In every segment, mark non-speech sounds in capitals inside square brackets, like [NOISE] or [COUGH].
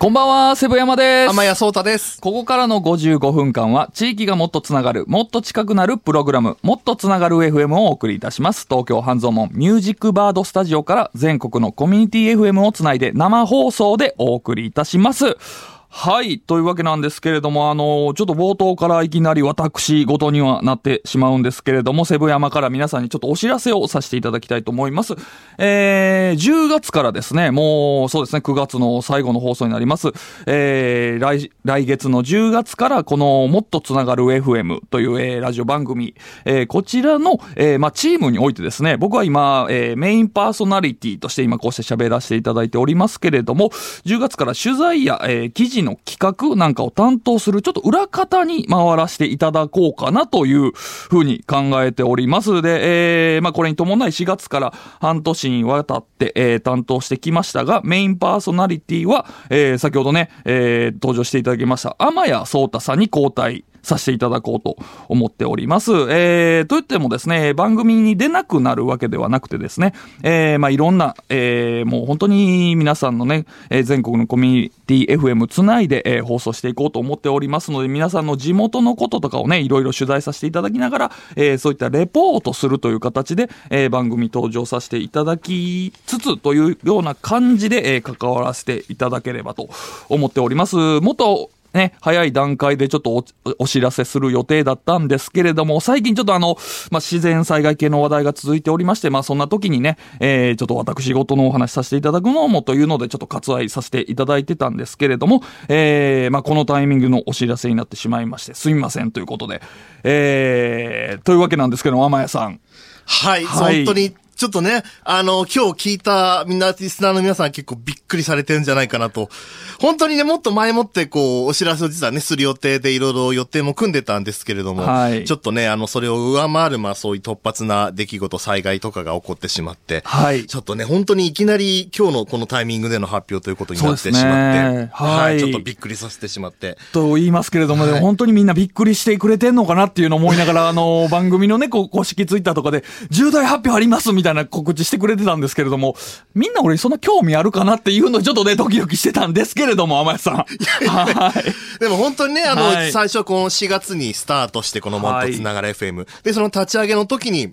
こんばんは、セブ山です。天谷聡太です。ここからの55分間は、地域がもっとつながる、もっと近くなるプログラム、もっとつながる FM をお送りいたします。東京半蔵門ミュージックバードスタジオから全国のコミュニティ FM をつないで生放送でお送りいたします。はい。というわけなんですけれども、あの、ちょっと冒頭からいきなり私ごとにはなってしまうんですけれども、セブ山から皆さんにちょっとお知らせをさせていただきたいと思います。えー、10月からですね、もうそうですね、9月の最後の放送になります。えー、来、来月の10月からこのもっとつながる FM という、えーラジオ番組、えーこちらの、えーまあ、チームにおいてですね、僕は今、えーメインパーソナリティとして今こうして喋らせていただいておりますけれども、10月から取材や、えー記事の企画なんかを担当するちょっと裏方に回らせていただこうかなというふうに考えております。で、えーまあ、これに伴い4月から半年にわたって、えー担当してきましたが、メインパーソナリティは、えー先ほどね、えー登場していただきました、天谷聡太さんに交代させていただこうと思っております。えー、と言ってもですね、番組に出なくなるわけではなくてですね、えー、まあいろんな、えー、もう本当に皆さんのね、えー全国のコミュニティ FM つないで、えー放送していこうと思っておりますので、皆さんの地元のこととかをね、いろいろ取材させていただきながら、えー、そういったレポートするという形で、えー番組登場させていただきつつというような感じで、えー関わらせていただければと思っております。元ね、早い段階でちょっとおお知らせする予定だったんですけれども、最近ちょっとあの、まあ、自然災害系の話題が続いておりまして、まあ、そんな時にね、えー、ちょっと私事のお話しさせていただくのもというので、ちょっと割愛させていただいてたんですけれども、えー、まあ、このタイミングのお知らせになってしまいまして、すみませんということで、えー、というわけなんですけども、天谷さん。はい、はい本当に、ちょっとね、あの、今日聞いたみんな、リスナーの皆さん結構びっくりされてるんじゃないかなと。本当にね、もっと前もってこう、お知らせを実はね、する予定でいろいろ予定も組んでたんですけれども、はい。ちょっとね、あの、それを上回る、まあそういう突発な出来事、災害とかが起こってしまって、はい。ちょっとね、本当にいきなり今日のこのタイミングでの発表ということになってしまって、そうですね。はい。ちょっとびっくりさせてしまって、と言いますけれども、でも本当にみんなびっくりしてくれてんのかなっていうのを思いながら、あの、番組のね、こう公式ツイッターとかで、重大発表ありますみたいな告知してくれてたんですけれども、みんな俺にそんな興味あるかなっていうのをちょっとね、ドキドキしてたんですけれども、甘谷さん。はい。でも本当にね、あの、はい最初この4月にスタートして、このもっとつながる FM。で、その立ち上げの時に、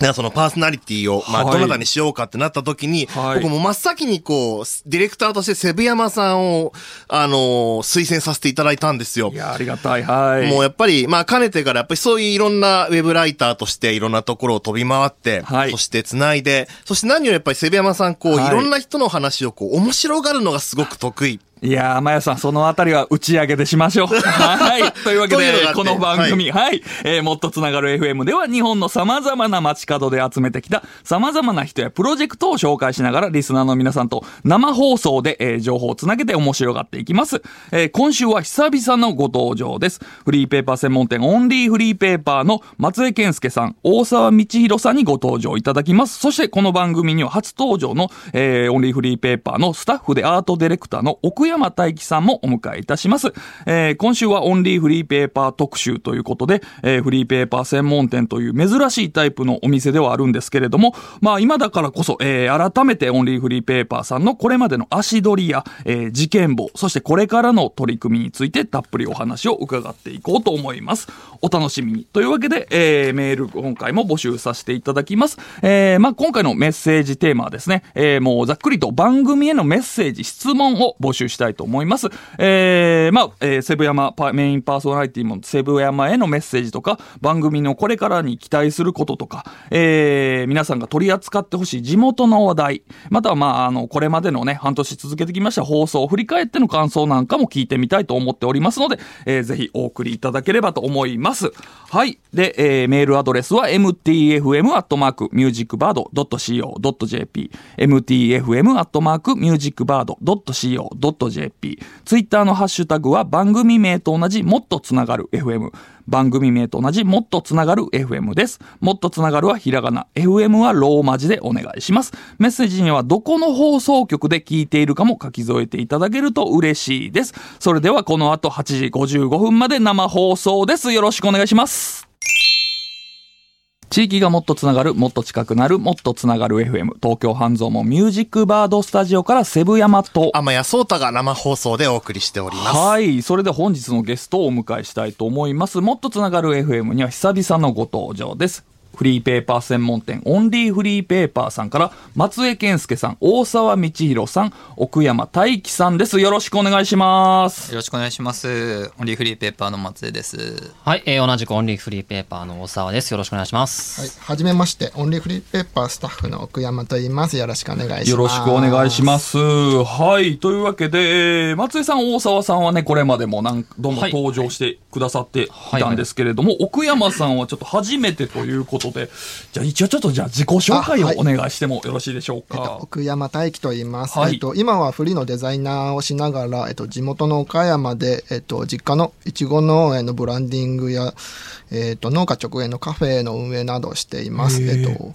なんかそのパーソナリティを、まあ、はいどなたにしようかってなった時に、はい僕も真っ先にこう、ディレクターとしてセブ山さんを、あの推薦させていただいたんですよい。や、ありがたい。はい。もうやっぱり、まあ、かねてからやっぱりそういういろんなウェブライターとしていろんなところを飛び回って、はいそして繋いで、そして何よりやっぱりセブ山さん、こう、はいいろんな人の話をこう、面白がるのがすごく得意。いやー、甘谷さん、そのあたりは打ち上げでしましょう。[LAUGHS] はい。というわけで、この番組、はい、えーもっとつながる FM では、日本の様々な街角で集めてきた様々な人やプロジェクトを紹介しながら、リスナーの皆さんと生放送で、えー情報をつなげて面白がっていきます。えー今週は久々のご登場です。フリーペーパー専門店オンリーフリーペーパーの松江健介さん、大沢道弘さんにご登場いただきます。そして、この番組には初登場の、えーオンリーフリーペーパーのスタッフでアートディレクターの奥山大樹さんもお迎えいたします。えー今週はオンリーフリーペーパー特集ということで、えーフリーペーパー専門店という珍しいタイプのお店ではあるんですけれども、まあ今だからこそ、えー改めてオンリーフリーペーパーさんのこれまでの足取りや、えー事件簿、そしてこれからの取り組みについてたっぷりお話を伺っていこうと思います。お楽しみに。というわけで、えーメール今回も募集させていただきます。えーまあ今回のメッセージテーマはですね、えーもうざっくりと番組へのメッセージ、質問を募集したいと思います。えーまあ、えーセブ山パメインパーソナリティもセブ山へのメッセージとか、番組のこれからに期待することとか、えー皆さんが取り扱ってほしい地元の話題、またはまあ、あの、これまでのね、半年続けてきました放送を振り返っての感想なんかも聞いてみたいと思っておりますので、えーぜひお送りいただければと思います。はい。で、えーメールアドレスは mtfm.musicbird.co.jp mtfm.musicbird.co.jp .jp。ツイッターのハッシュタグは番組名と同じもっとつながる FM 番組名と同じもっとつながる FM です。もっとつながるはひらがな、FM はローマ字でお願いします。メッセージにはどこの放送局で聞いているかも書き添えていただけると嬉しいです。それではこの後8時55分まで生放送です。よろしくお願いします。地域がもっとつながる、もっと近くなる、もっとつながる FM、東京半蔵門ミュージックバードスタジオからセブ山と、天谷聡太が生放送でお送りしております。はい。それで本日のゲストをお迎えしたいと思います。もっとつながる FM には久々のご登場です。フリーペーパー専門店、オンリーフリーペーパーさんから、松江健介さん、大沢道弘さん、奥山大樹さんです。よろしくお願いします。よろしくお願いします。オンリーフリーペーパーの松江です。はい、えー同じくオンリーフリーペーパーの大沢です。よろしくお願いします。はい、はじめまして、オンリーフリーペーパースタッフの奥山と言います。よろしくお願いします。よろしくお願いします。はい。というわけで、えー松江さん、大沢さんはね、これまでも何度もはい登場してくださっていたんですけれども、奥山さんはちょっと初めてということで、じゃあ一応ちょっとじゃあ自己紹介をお願いしてもよろしいでしょうえっと、か。奥山大樹と言います。はいえっと、今はフリーのデザイナーをしながら、えっと、地元の岡山で、えっと、実家のいちご農園のブランディングや、えっと、農家直営のカフェの運営などをしています。えっと、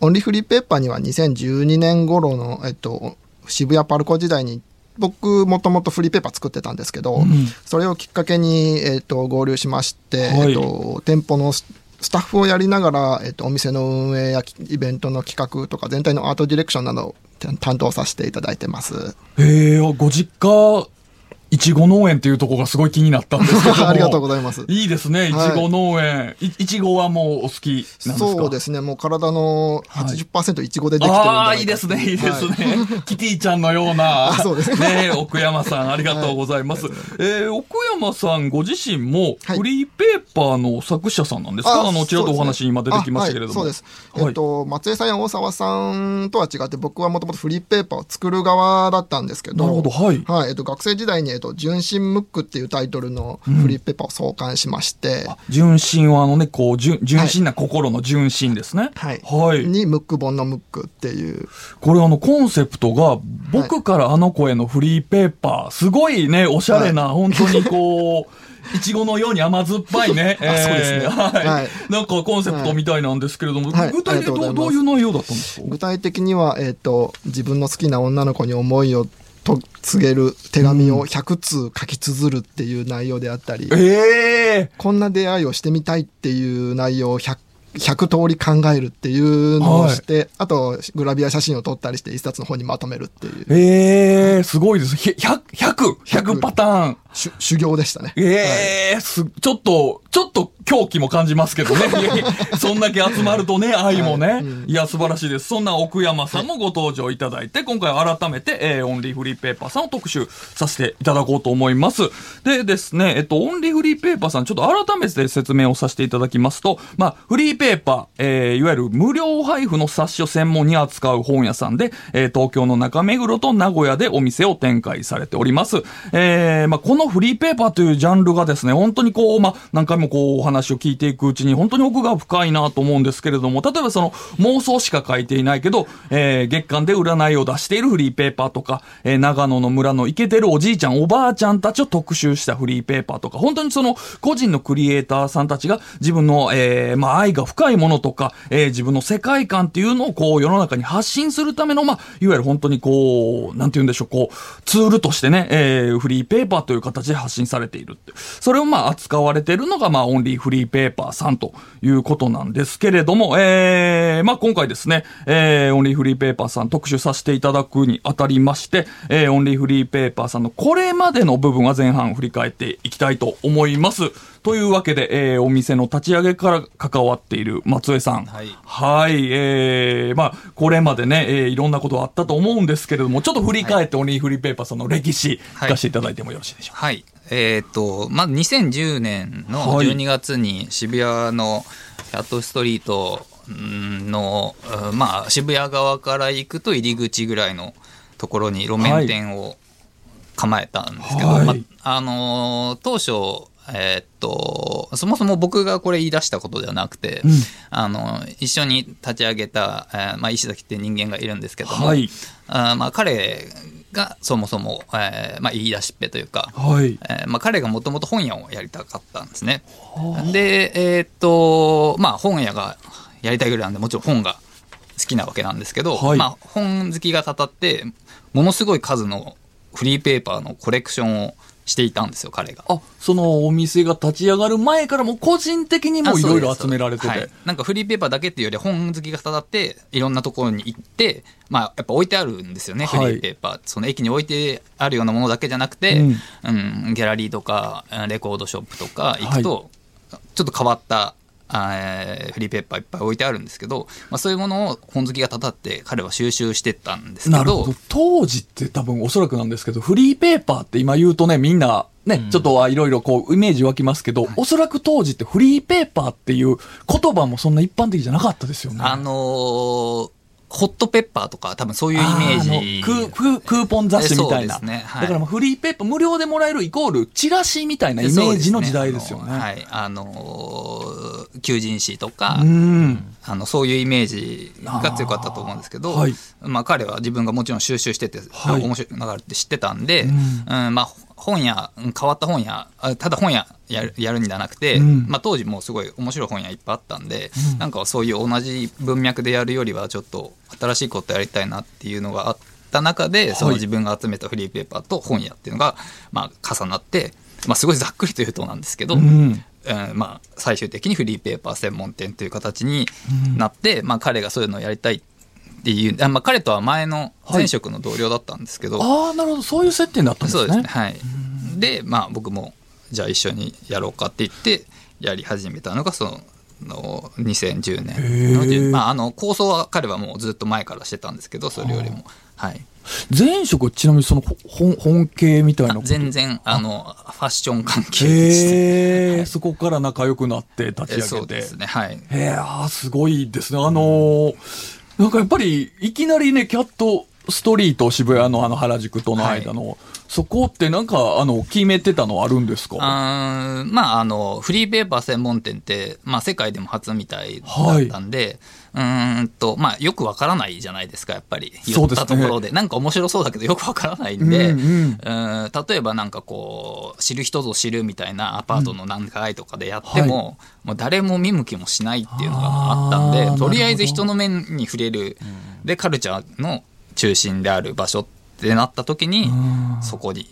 オンリーフリーペーパーには2012年頃の、えっと、渋谷パルコ時代に僕もともとフリーペーパー作ってたんですけど、それをきっかけに、えっと合流しまして、はいえっと店舗のスタッフをやりながら、えっとお店の運営やイベントの企画とか全体のアートディレクションなどを担担当させていただいてます。へえ、ご実家、いちご農園っていうところがすごい気になったんですけども。[LAUGHS] ありがとうございます。いいですね、い。ちご農園。いいちごはもうお好きなんですか？そうですね、もう体の80%い。ちごでできてるんじゃああ、ないかいいですね、いいですはね。[LAUGHS] キティちゃんのような。あ [LAUGHS] そうですね。奥山さん、ありがとうございます。えー奥山さんご自身も、はい。フリーペーパーの作者さんなんですか？あの、ちらっとお話に今出てきましたけれども。そうです,、はいえっと、松江さんや大沢さんとは違って、僕はもともとフリーペーパーを作る側だったんですけど、なるほどはいえっと、学生時代に、えっと、純真ムックっていうタイトルのフリーペーパーを創刊しまして、純真はあのね、こう、純純真な心の純真ですね。はい。はい。にムック本のムックっていう、これあのコンセプトが、僕からあの子へのフリーペーパー、すごいね、おしゃれな、本当にこう、[LAUGHS] いちごのように甘酸っぱいね。[LAUGHS] あそうですね。はい。はい。なんかコンセプトみたいなんですけれども、はい。具体的にどういういう内容だったんですか？具体的には、えっと、自分の好きな女の子に思いをと告げる手紙を100通書き綴るっていう内容であったり、ええこんな出会いをしてみたいっていう内容を 100, 100通り考えるっていうのをして、あとグラビア写真を撮ったりして一冊の本にまとめるっていうええすごいです。ひ100、100、100パターン。し修行でしたね。ええす、ちょっと、ちょっと狂気も感じますけどね。[LAUGHS] そんだけ集まるとね、愛もね。いや、素晴らしいです。そんな奥山さんもご登場いただいて、今回改めて、えーオンリーフリーペーパーさんを特集させていただこうと思います。でですね、えっと、オンリーフリーペーパーさん、ちょっと改めて説明をさせていただきますと、まあ、フリーペーパー、えーいわゆる無料配布の冊子を専門に扱う本屋さんで、えー東京の中目黒と名古屋でお店を展開されております。えーまあ、このフリーペーパーというジャンルがですね、本当にこう、まあ、何回もこう、お話を聞いていくうちに、本当に奥が深いなと思うんですけれども、例えばその、妄想しか書いていないけど、えー月間で占いを出しているフリーペーパーとか、えー長野の村のイケてるおじいちゃん、おばあちゃんたちを特集したフリーペーパーとか、本当にその、個人のクリエイターさんたちが自分の、えーまあ、愛が深いものとか、えー自分の世界観っていうのをこう、世の中に発信するための、まあ、いわゆる本当にこう、なんて言うんでしょう、こう、ツールとしてね、えーフリーペーパーという形で発信されているって。それをまあ、扱われているのが、まあ、オンリーフリーペーパーさんということなんですけれども、えー、まあ、今回ですね、えー、オンリーフリーペーパーさん特集させていただくにあたりまして、えー、オンリーフリーペーパーさんのこれまでの部分は前半振り返っていきたいと思います。というわけで、えー、お店の立ち上げから関わっている松江さん。はいはい、えー、まあ、これまでね、えー、いろんなことあったと思うんですけれども、ちょっと振り返って、オンリーフリーペーパーさんの歴史、はい聞かせていただいてもよろしいでしょうか？はい。えっ、と、まず2010年のはい12月に渋谷のキャットストリートうんの、うんまあ、渋谷側から行くと入り口ぐらいのところに路面店を構えたんですけど、はいまああのー当初、えーっと、そもそも僕がこれ言い出したことではなくて、うんあの、一緒に立ち上げた、えーまあ、石崎って人間がいるんですけども、はい。あーまあ、彼がそもそも、えーまあ、言い出しっぺというか、はい。えーまあ、彼がもともと本屋をやりたかったんですね。で、えーっと、まあ、本屋がやりたいぐらいなんで、もちろん本が好きなわけなんですけど、はいまあ、本好きがたたって、ものすごい数のフリーペーパーのコレクションをしていたんですよ、彼が。あ、そのお店が立ち上がる前からも個人的にもいろいろ集められてて。はい、なんかフリーペーパーだけっていうより本好きがただっていろんなところに行って、まあ、やっぱ置いてあるんですよね、はい。フリーペーパー。その駅に置いてあるようなものだけじゃなくて、ううんんギャラリーとかレコードショップとか行くと、ちょっと変わったフリーペーパーいっぱい置いてあるんですけど、まあ、そういうものを本好きがたたって彼は収集してったんですけどなるほど。当時って多分おそらくなんですけど、フリーペーパーって今言うとね、みんな、ね、ちょっとはいろいろこう、イメージ湧きますけど、おそらく当時ってフリーペーパーっていう言葉もそんな一般的じゃなかったですよね。あのーホットペッパーとか多分そういうイメージクークークーポン雑誌みたいな。そうですねはいだからフリーペーパー無料でもらえるイコールチラシみたいなイメージの時代ですよね。ねあのはい。あのー求人誌とか、うん。あの、そういうイメージが強かったと思うんですけど、まあ彼は自分がもちろん収集してて、はい面白いながらって知ってたんで、ううんん、まあ本屋、うん変わった本屋、あただ本屋やるやるんじゃなくて、うん。まあ当時もすごい面白い本屋いっぱいあったんで、なんかそういう同じ文脈でやるよりはちょっと新しいことやりたいなっていうのがあった中で、その自分が集めたフリーペーパーと本屋っていうのが、まあ重なって、まあすごいざっくりと言うとなんですけど、うん。うんまあ、最終的にフリーペーパー専門店という形になって、まあ、彼がそういうのをやりたいっていう、あまあ、彼とは前の前職の同僚だったんですけど、ああ、なるほど。そういう接点だったんですね。そうですね。はい。で、まあ、僕もじゃあ一緒にやろうかって言ってやり始めたのがそのの2010年のまあ、あの構想は彼はもうずっと前からしてたんですけどそれよりも。はい。前職、ちなみにそのほ本本系みたいな全然あのファッション関係でしたへえ、そこから仲良くなって立ちえ上げて。そうですね。はい。へえ、すごいですね。あのーなんかやっぱり、いきなりね、キャットストリート渋谷のあの原宿との間の、そこってなんか、あの、決めてたのあるんですか？まあ、あの、フリーペーパー専門店って、まあ、世界でも初みたいだったんで、うーんと、まあ、よくわからないじゃないですか、やっぱり。言ったところで。なんか面白そうだけど、よくわからないんで、うんうんうん。例えばなんかこう、知る人ぞ知るみたいなアパートの何階とかでやっても、もう誰も見向きもしないっていうのがあったんで、とりあえず人の目に触れる、で、カルチャーの中心である場所ってなった時に、そこに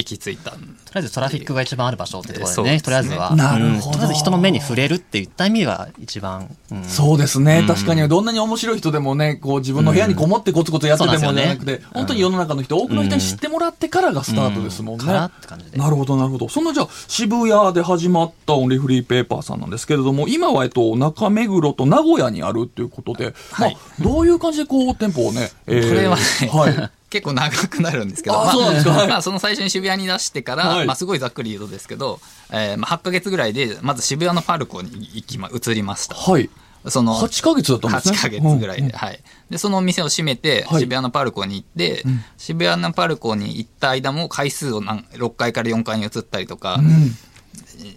行き着いたんとりあえずトラフィックが一番ある場所ってところでね、そうですねとりあえずは。なるほどうんとりあえず人の目に触れるっていった意味が一番。うんそうですね。確かに、どんなに面白い人でもね、こう自分の部屋にこもってコツコツやっててもじゃなくて、本当に世の中の人、多くの人に知ってもらってからがスタートですもんね。からって感じで。なるほど、なるほど。そんなじゃあ、渋谷で始まったオンリーフリーペーパーさんなんですけれども、今は、えっと、中目黒と名古屋にあるっていうことで、はいまあ、どういう感じでこう、店舗をね、えーこれはね、はい。[LAUGHS] 結構長くなるんですけど、あまあまあその最初に渋谷に出してから、はいまあすごいざっくり言うとですけど、えーまあ8ヶ月ぐらいで、まず渋谷のパルコに行きま、移りました。はい。その、8ヶ月だったんですね。8ヶ月ぐらいで、うんはい。で、そのお店を閉めて、はい渋谷のパルコに行って、渋谷のパルコに行った間も回数を何6階から4階に移ったりとか、うん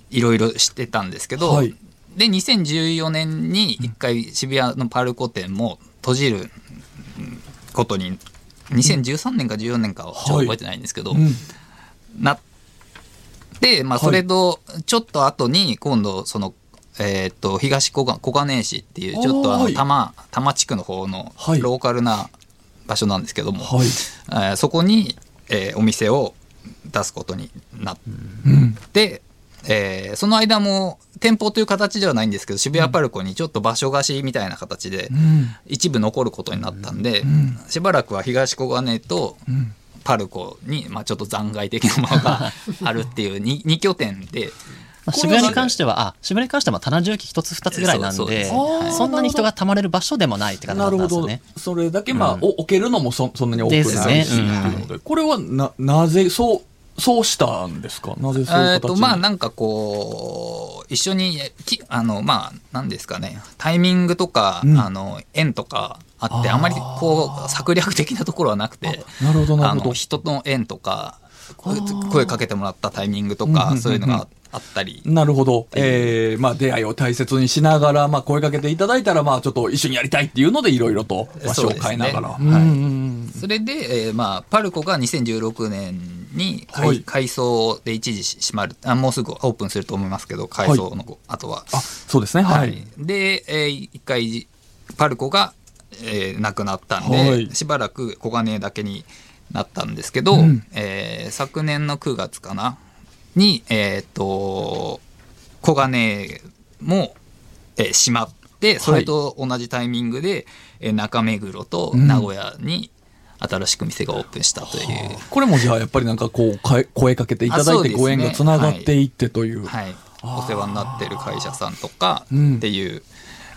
いろいろしてたんですけど、はいで、2014年に一回渋谷のパルコ店も閉じることに、2013年か14年かはちょっと覚えてないんですけど、うん。なって、まあ、はい。それとちょっと後に今度その、えーっと東小金井市っていうちょっとあのはい。多摩多摩地区の方のはい。ローカルな場所なんですけども、はい。えーそこに、えーお店を出すことになっうん。て、えーその間も店舗という形ではないんですけど渋谷パルコにちょっと場所貸しみたいな形でうん。一部残ることになったんで、ん。しばらくは東小金井とん。パルコに、まあ、ちょっと残骸的なものが [LAUGHS] あるっていう 2, 拠点で。まあ、渋谷に関しては、あ、渋谷に関しては棚重機一つ二つぐらいなんで、そんなに人が溜まれる場所でもないって感じだなるほど。ったん。ですよね。。それだけ、まあ、お置けるのもそそんなに多くないしね。うので、これはな、なぜ、そう、そうしたんですか？なぜそういう形とまあなんかこう一緒にきあのまあなんですかね。タイミングとか、うん。あの縁とかあってあまりこう策略的なところはなくてなるほど、なるほど。あの。人の縁とか声かけてもらったタイミングとかそういうのがあったり、なるほど。えー、まあ出会いを大切にしながら、まあ声かけていただいたら、まあちょっと一緒にやりたいっていうので、いろいろと場所を変えながら。それで、えーまあ、パルコが2016年に改,、はい。改装で一時閉まる。あもうすぐオープンすると思いますけど改装の後は。あ、そうですね。はい。で、えー一回パルコが、えーなくなったんで、はい。しばらく小金井だけになったんですけど、うん。えー昨年の9月かな？に、えっ、と、小金も、えー閉まって、それと同じタイミングで、えー中目黒と名古屋に新しく店がオープンしたという、これもじゃあやっぱりなんかこうかえ声かけていただいてご縁がつながっていってという。はい、お世話になってる会社さんとかうん。っていう、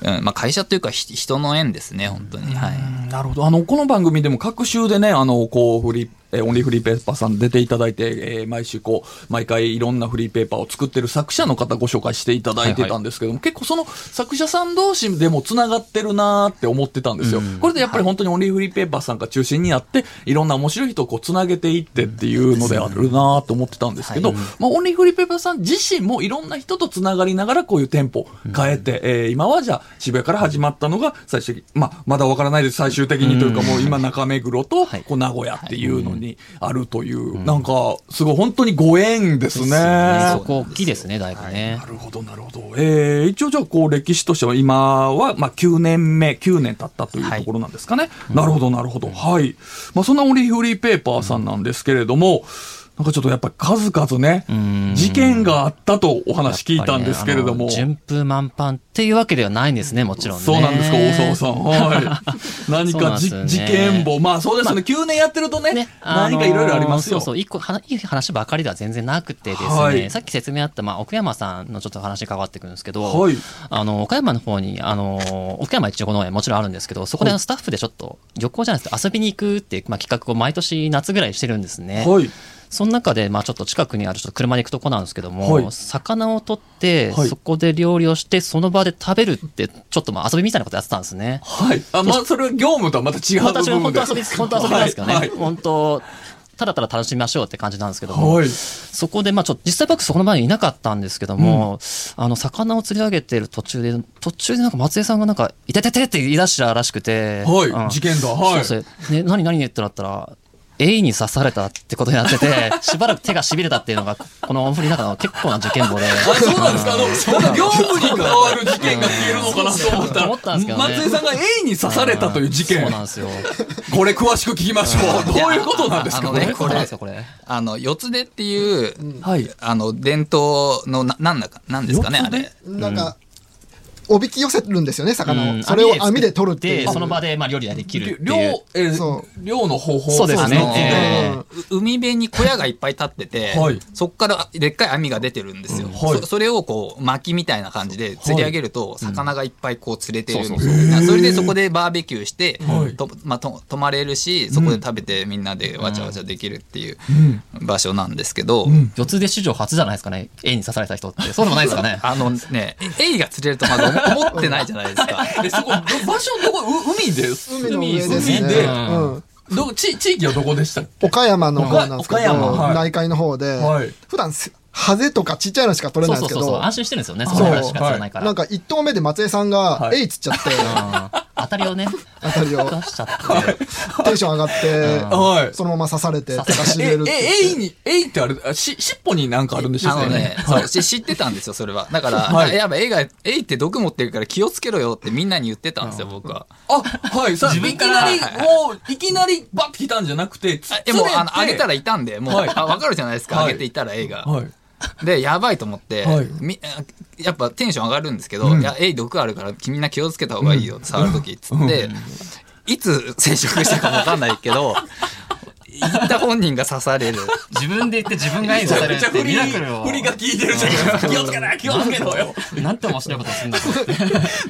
うんまあ、会社というかひ人の縁ですね本当に、はい、うんなるほど。あの、この番組でも各週でね、あの、こう、フリー、えーオンリーフリーペーパーさん出ていただいて、えー毎週こう、毎回いろんなフリーペーパーを作ってる作者の方ご紹介していただいてたんですけども、結構その作者さん同士でも繋がってるなーって思ってたんですよ。これでやっぱり本当にオンリーフリーペーパーさんが中心にあって、いろんな面白い人をこう、繋げていってっていうのであるなーって思ってたんですけど、まあ、オンリーフリーペーパーさん自身もいろんな人と繋がりながらこういう店舗変えて、えー今はじゃあ渋谷から始まったのが最終まあ、まだわからないです、最終的にというかもう今中目黒とはい。こう名古屋っていうのにあるという、なんかすごい本当にご縁ですね。そこ大きいですね、だいぶねな。るほど、なるほど。えー、一応じゃあ、こう、歴史としては、今は、まあ、9年目、9年経ったというところなんですかね。なるほど、なるほど。はい。まあ、そんなオンリーフリーペーパーさんなんですけれども、なんかちょっとやっぱり数々ねん、事件があったとお話聞いたんですけれども。ね順風満帆っていうわけではないんですね、もちろんね。そうなんですか、大沢さん。はい。[LAUGHS] 何かじ、ね事件簿。まあそうですね、9年やってるとね、ね、何かいろいろありますよ。そうそう、一個は、いい話ばかりでは全然なくてですね、はいさっき説明あった、まあ、奥山さんのちょっと話に関わってくるんですけど、はいあの、岡山の方に、あのー、岡山一応農園もちろんあるんですけど、そこでスタッフでちょっと、旅行じゃないですか、遊びに行くっていう、まあ、企画を毎年夏ぐらいしてるんですね。はい。その中で、まあ、ちょっと近くにあるちょっと車で行くとこなんですけども、はい魚を取って、はいそこで料理をして、その場で食べるって、ちょっとまあ遊びみたいなことやってたんですね。はい。あ、まあ、それは業務とはまた違う部分で。本当は遊び、本当は遊びなんですけどね。はい。本当、ただただ楽しみましょうって感じなんですけどはいも、はい。そこで、まあちょっと、実際僕そこの前にいなかったんですけども、あの、魚を釣り上げてる途中で、途中でなんか松江さんがなんか、いてててって言い出したらしくて、はいうん事件だはいそうですね、何何ってなったら、エイに刺されたってことになってて、[LAUGHS] しばらく手が痺れたっていうのが、このオンフリーの中の結構な事件簿で。あそうなんですか？あの、なんか業務に関わる事件が消えるのかなと思ったら、思ったんですけどね松井さんが A に刺されたという事件そう。なんですよ。これ詳しく聞きましょう。どういうことなんですか？ねこれこれですか、これ。あの四つ手っていう、はい。あの伝統のななんだかなんですかねあれなんか、おびき寄せるんですよね、魚を。うん。それを網で取るっていう。で、その場でまあ料理ができるって漁いう。、えそー、漁の方法。そうですね。えー。う海辺に小屋がいっぱい立ってて、はい。そこからでっかい網が出てるんですよ、はい。そそれをこう薪みたいな感じで釣り上げると魚がいっぱいこう釣れてるんですそれでそこでバーベキューして、はい。とまあ、と泊まれるしそこで食べてみんなでわちゃわちゃできるっていううん。場所なんですけど、四つで史上初じゃないですかね。エイに刺された人って。そうでもないですかね。[LAUGHS] あのねエイが釣れるとまだ思思ってないじゃないですか [LAUGHS] え、そこ、ど場所どこ、う海です。海の上ですね。海でうんど、地、地域はどこでしたっけ？岡山の方なんですけ岡山ど、はい内海の方ではい、普段せハゼとかちっちゃいのしか取れないんですけどそうそうそうそう。、安心してるんですよね。そそうの話しか釣らないから。なんか一投目で松江さんがは、いエイ釣っちゃって、うん当たりをね、当たりを出しちゃって。テンション上がって、はい。そのまま刺されて、手がしれるえ、言って。エイに、エイってあれ、あし、尻尾になんかあるんでしたあのね、はいそうし知ってたんですよ、それは。だから、はいやっぱエイが、エイって毒持ってるから気をつけろよってみんなに言ってたんですよ、僕は。あ、はい。さ、いき自分からなり、はいもう、いきなりバッて来たんじゃなくて、つえ、もう、あの、げたらいたんで、もう、はいあわかるじゃないですか、はいあげていたらエイが。はい。で、やばいと思って、はい。みやっぱテンション上がるんですけど、うん。いや、エイ毒あるからみんな気をつけた方がいいよ、触るとき、つって、いつ接触したかもわかんないけど、[LAUGHS] 言った本人が刺される。自分で言って自分がエイに刺されるってめちゃ振り、ミラクルを。振りが効いてるじゃないですか。気をつけな気をつけろよ。なんて面白いことするんだ。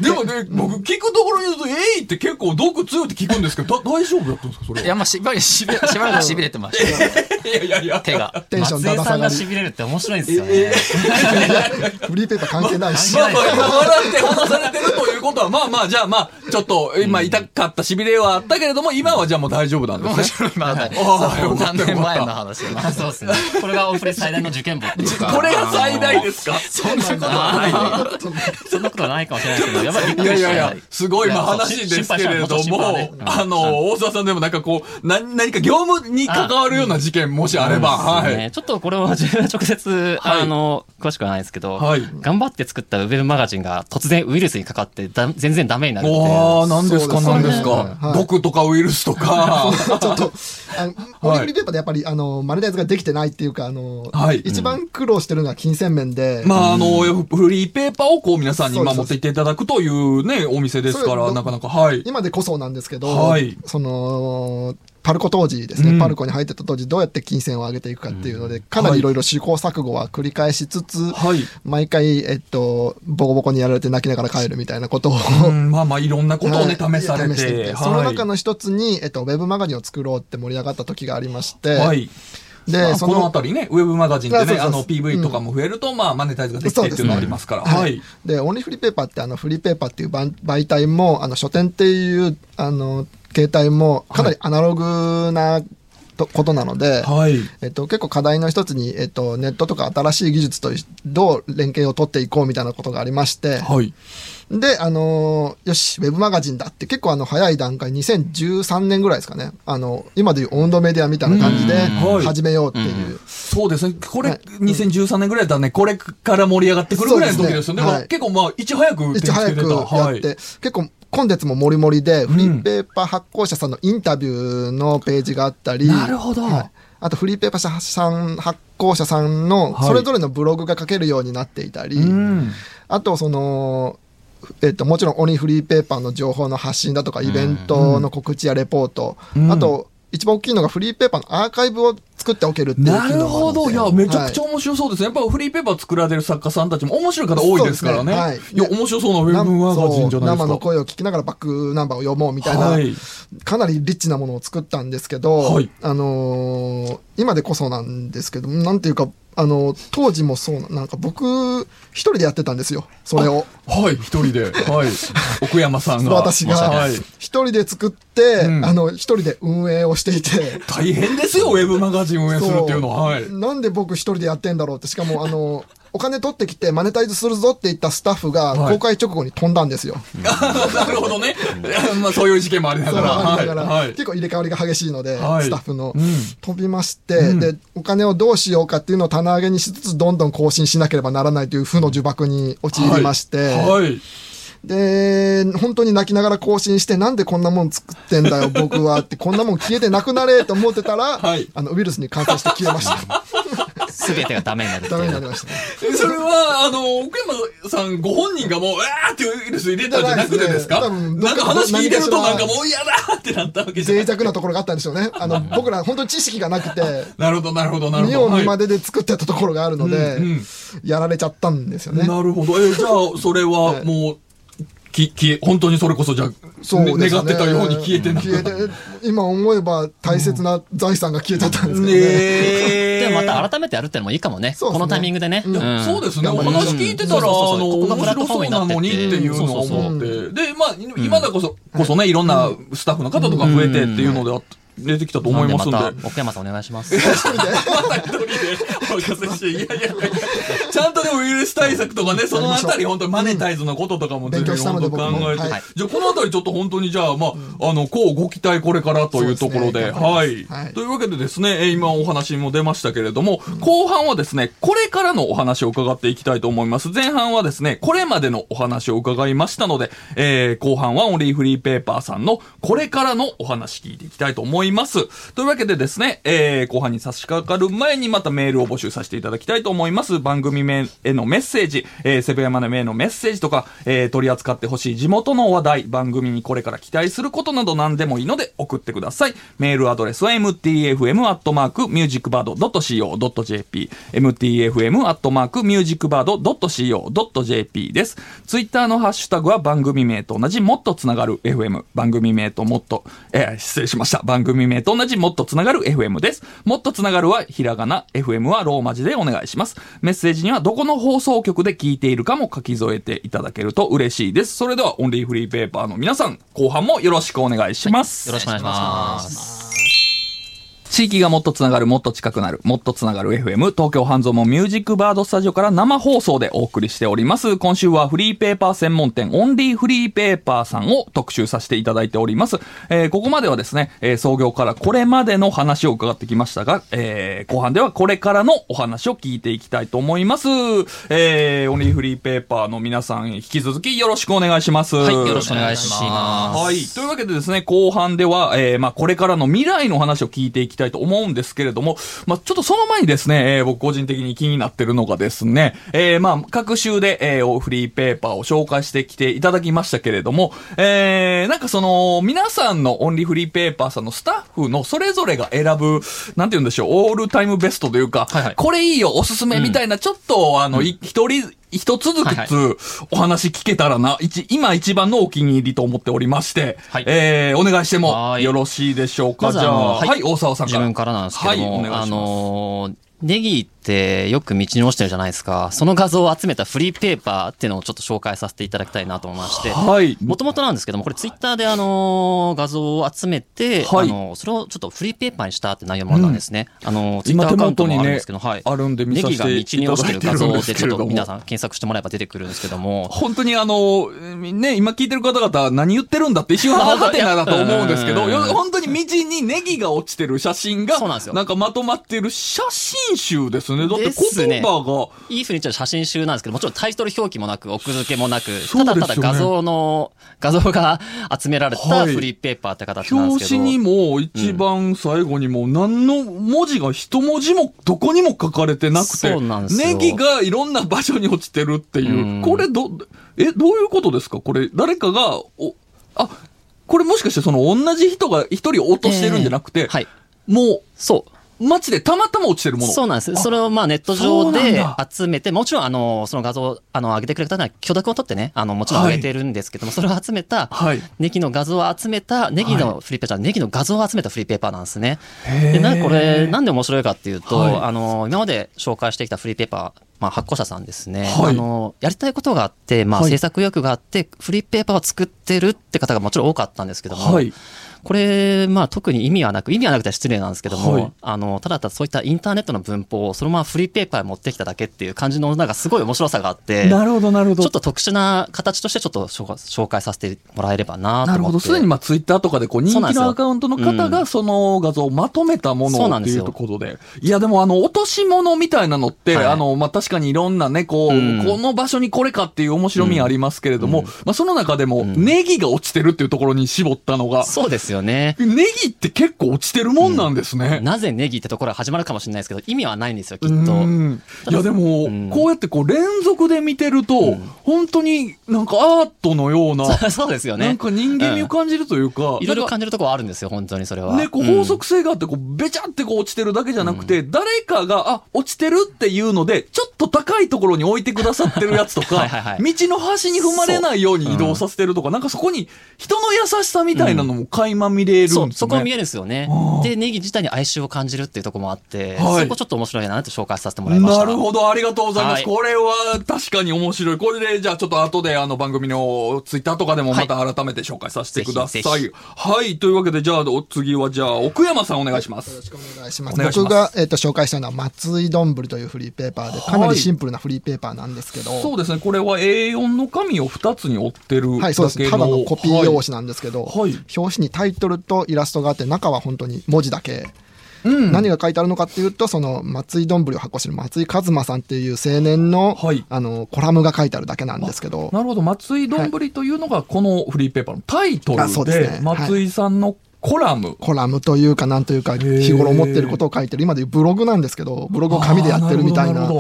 でもね、僕聞くところによると、エイって結構毒強いって聞くんですけど、だ大丈夫だったんですかそれは？いや、まあ、しばらくしびれ、しばらく痺れてましたよ。いやいやいや。手が。テンションだ松江さんがだ下がり。痺れるって面白いんですよね。フリーペーパー関係ないし。まあまあ、今笑って話されてるということは、まあまあ、じゃあまあ、ちょっと、今痛かった痺れはあったけれども、今はじゃあもう大丈夫なんですね。面白何年前の話だな。[LAUGHS] そうですね。これがオンフレ最大の受験簿っていうか。これが最大ですか？[LAUGHS] そんなことはないよ。そんなことはないかもしれないですけど、やっぱりびっいくりした。やいやいや、すごいまあ話ですけれども、あの、大沢さんでもなんかこう、な何か業務に関わるような事件もしあれば、はい。そうですねちょっとこれは自分は直接、はいあの、詳しくはないですけど、はい頑張って作ったウェブマガジンが突然ウイルスにかかってだ全然ダメになるっていう。おああ、何ですか、そうですね何ですか。はい毒とかウイルスとか。ちょっと、オリフリーペーパーでやっぱり、あの、マネタイズができてないっていうか、あの、はい。一番苦労してるのは金銭面で、まあ、あの、フリーペーパーをこう皆さんに今持っていっていただくというね、お店ですから、なかなか、はい。今でこそなんですけど、はい。その、パルコ当時ですね、うんパルコに入ってた当時どうやって金銭を上げていくかっていうので、かなりいろいろ試行錯誤は繰り返しつつ、はい。毎回、えっと、ボコボコにやられて泣きながら帰るみたいなことを、うん、まあまあ、いろんなことをね、はい試されてて。その中の一つに、えっと、ウェブマガジンを作ろうって盛り上がった時がありまして、はい。で、まあそのあたりね、ウェブマガジンでね、あの、PV とかも増えると、まあ、マネタイズができてっていうのがありますから。ははいい。で、オンリーフリーペーパーって、あの、フリーペーパーっていう媒媒体も、あの、書店っていう、あの、携帯も、かなりアナログなとことなので、はい。えっと、結構課題の一つに、えっと、ネットとか新しい技術とどう連携を取っていこうみたいなことがありまして、はい。で、あのーよし、ウェブマガジンだって結構あの早い段階、2013年ぐらいですかね。あの、今でいうオンドメディアみたいな感じで始めようっていう。そうですね。これ、はい2013年ぐらいだったらね、これから盛り上がってくるぐらいの時ですよね。ねはい結構まあ、いち早くいち早く。やはい。って、結構コンテンツももりもりで、フリーペーパー発行者さんのインタビューのページがあったり、なるほど。はい。あとフリーペーパー社さん、発行者さんのはい。それぞれのブログが書けるようになっていたり、うん。あとその、えっと、もちろんオニフリーペーパーの情報の発信だとか、イベントの告知やレポート、うん。あと、一番大きいのがフリーペーパーのアーカイブを作っておけるっていうなるほど。いや、めちゃくちゃはい面白そうですね。やっぱフリーペーパー作られる作家さんたちも面白い方多いですからね。ねはいいや、面白そうなウェブマガジンじゃないですか。生の声を聞きながらバックナンバーを読もうみたいな、はい。かなりリッチなものを作ったんですけど、はいあのー今でこそなんですけど、なんていうか、あの当時もそうな、なんか僕、一人でやってたんですよ、それを。はい、一人で。はい。[LAUGHS] 奥山さんが。私がはい。一人で作って、うんあの、一人で運営をしていて、大変ですよ、ウェブマガジン運営するっていうのは。はい。なんで僕一人でやってんだろうって、しかも、あの、お金取ってきてマネタイズするぞって言ったスタッフがはい公開直後に飛んだんですよ。[LAUGHS] なるほどね。まあ、そういう事件もありながら。ありながら、はい。結構入れ替わりが激しいので、はいスタッフの、うん飛びまして、うんで、お金をどうしようかっていうのを棚上げにしつつ、どんどん更新しなければならないという負の呪縛に陥りまして、はい。で、本当に泣きながら更新して、なんでこんなもん作ってんだよ、僕はって、こんなもん消えてなくなれと思ってたら、はいあの、ウイルスに感染して消えました。[LAUGHS] すべてがダメになるってダメに。なりましたね。それは、あの、奥山さんご本人がもう、うわーってウイルス入れたんじゃなくてですか？なんか話聞いてるとなんかもう嫌だってなったわけじゃない脆弱なところがあったんでしょうね。あの、僕ら本当に知識がなくて、[LAUGHS] なるほど、なるほど、なるほ見ど。はいよう見までで作ってたところがあるので、やられちゃったんですよね。なるほど。え、じゃあ、それはもう、き、消え、本当にそれこそじゃあ、そうね願ってたように消えてな。消えて、今思えば大切な財産が消えちゃったんですけどねね。え。[LAUGHS] でもまた改めてやるってのもいいかもね。ねこのタイミングでね。うんんそうですね。お話聞いてたら、あそうそうそうの、面白そうなのにっていうのを思って。で、まあ、今だこそ、こそね、いろんなスタッフの方とか増えてっていうのであ出てきたと思いますんで。なんでまた奥山さんお願いします。また一人でお任せして、いやいやいや、ちゃんとでもウイルス対策とかね、そのあたり本当にマネタイズのこととかもぜひ勉強したので本当考えて、はいじゃあこのあたりちょっと本当にじゃあ、まあ、あの、こうご期待これからというところで、ですねはい、はいというわけでですね、えー今お話も出ましたけれども、後半はですね、これからのお話を伺っていきたいと思います。前半はですね、これまでのお話を伺いましたので、えー後半はオンリーフリーペーパーさんのこれからのお話聞いていきたいと思います。いますというわけでですね、えー後半に差し掛かる前にまたメールを募集させていただきたいと思います。番組名へのメッセージ、えーセブヤマネへのメッセージとか、えー取り扱ってほしい地元の話題、番組にこれから期待することなど何でもいいので送ってください。メールアドレスは mtfm.musicbird.co.jp mtfm.musicbird.co.jp です。ツイッターのハッシュタグは番組名と同じもっとつながる FM。番組名ともっと、えー失礼しました。番組名と同じもっとつながる FM です。もっとつながるはひらがな、FM はローマ字でお願いします。メッセージにはどこの放送局で聞いているかも書き添えていただけると嬉しいです。それではオンリーフリーペーパーの皆さん、後半もよろしくお願いします。よろしくお願いします。地域がもっとつながる、もっと近くなる、もっとつながる FM、東京半蔵門ミュージックバードスタジオから生放送でお送りしております。今週はフリーペーパー専門店、オンリーフリーペーパーさんを特集させていただいております。えーここまではですね、えー創業からこれまでの話を伺ってきましたが、えー後半ではこれからのお話を聞いていきたいと思います。えーオンリーフリーペーパーの皆さん、引き続きよろしくお願いします。はい、よろしくお願いします。はい。というわけでですね、後半では、えーまあ、これからの未来の話を聞いていきたいと思うんですけれども、まあ、ちょっとその前にですね、えー僕個人的に気になってるのがですね、えーまあ、各週で、えーフリーペーパーを紹介してきていただきましたけれども、えーなんかその、皆さんのオンリーフリーペーパーさんのスタッフのそれぞれが選ぶ、なんて言うんでしょう、オールタイムベストというか、はいはい。これいいよ、おすすめみたいな、ちょっと、あの、い一人、一つずはいはいつお話聞けたらな、一今一番のお気に入りと思っておりまして、はいえー、お願いしてもはいよろしいでしょうか？じゃあ、のはい、大沢さんから。自分からなんですけども、はい、お願いします。あのーネギってよく道に落ちてるじゃないですか。その画像を集めたフリーペーパーっていうのをちょっと紹介させていただきたいなと思いまして。はい。もともとなんですけども、これツイッターであのー画像を集めて、はいあのーそれをちょっとフリーペーパーにしたって内容もあったんですね。あのーツイッターアカウントもあるんですけど、はい。あるんで見ネギが道させていに落ちてる画像でちょっ。と皆さん検索してもらえば出てくるんですけども、本当にあの、ね、今聞いてる方々何言ってるんだって一瞬ははてなだと思うんですけど、本当に道にネギが落ちてる写真が、そうなんですよなんかまとまってる写真集ですね。だって言葉が、いい風に言っち写真集なんですけど、もちろんタイトル表記もなく、奥付けもなく、ね。ただただ画像の、画像が集められたはい。フリーペーパーって形なんですけど。表紙にも一番最後にも何の文字が一文字もどこにも書かれてなくて、ネギがいろんな場所に落ちてるっていう、うん。これど、え、どういうことですか？これ、誰かが、お、あ、これもしかしてその同じ人が一人落としてるんじゃなくて、えーはい。もそう。う街でたまたま落ちてるもの。そうなんです。それをまあネット上でだ集めて、もちろんあの、その画像をあの上げてくれた方には許諾を取ってね、あの、もちろん上げてるんですけども、それを集めた、はい。ネギの画像を集めた、ネギはのフリーペーパー、ネギの画像を集めたフリーペーパーなんですね。で、なこれ、なんで面白いかっていうと、はいあの、今まで紹介してきたフリーペーパー、まあ、発行者さんですね。はいあの、やりたいことがあって、まあ、はい制作意欲があって、フリーペーパーを作ってるって方がもちろん多かったんですけども、はい。これ、まあ、特に意味はなく、意味はなくて失礼なんですけども、はい。あの、ただただそういったインターネットの文法をそのままフリーペーパーに持ってきただけっていう感じの、なんかすごい面白さがあって、なるほど、なるほど。ちょっと特殊な形としてちょっと紹介させてもらえればなと思って。なるほど。すでにまあツイッターとかでこう人気のアカウントの方がその画像をまとめたものっていうそうなんですよ。ところで。いやでもあの落とし物みたいなのって、はい。あのまあ確かにいろんなね、こう、うん。この場所にこれかっていう面白みありますけれども、まあその中でもん。ネギが落ちてるっていうところに絞ったのが、そうですよね。ネギって結構落ちてるもんなんですね。なぜネギってところが始まるかもしれないですけど、意味はないんですよ、きっうと。ん。いやでも、うん。こうやってこう連続で見てると、本当になんかアートのような、[LAUGHS] そうですよね。なんか人間味を感じるというか、いろいろ感じるところはあるんですよ、本当にそれは。ね、こううん法則性があって、こう、べちゃってこう落ちてるだけじゃなくて、誰かが、あ、落ちてるっていうので、ちょっと高いところに置いてくださってるやつとか、はいはいはい。道の端に踏まれないように移動させてるとか、なんかそこに人の優しさみたいなのも垣間見れるんですよね。そう、そこを見えるんですよねで、ネギ自体に哀愁を感じるっていうところもあって、はいそこちょっと面白いなって紹介させてもらいました。なるほど、ありがとうございます。はいこれは確かに面白い。これで、じゃあちょっと後であの番組のツイッターとかでもまた改めて紹介させてください。ぜひぜはい。というわけで、じゃあお次は、じゃあ奥山さんお願いします。よろしくお願いします。お願いします僕が、えっと紹介したのは松井どんぶりというフリーペーパーで、かなりシンプルなフリーペーパーなんですけど、そうですね。これは A4 の紙を2つに折ってるだけの。はい、そうです。ただのコピー用紙なんですけど、はい表紙にタイトルとイラストがあって、中は本当に文字だけ。うん。何が書いてあるのかっていうと、その松井どんぶりを発行している松井一馬さんっていう青年の、はいあの、コラムが書いてあるだけなんですけど、なるほど。松井どんぶりというのがこのフリーペーパーのタイトルあそうで、ね松井さんのコラム。コラムというかなんというか、ー日頃思ってることを書いてる、今でいうブログなんですけど、ブログを紙でやってるみたいな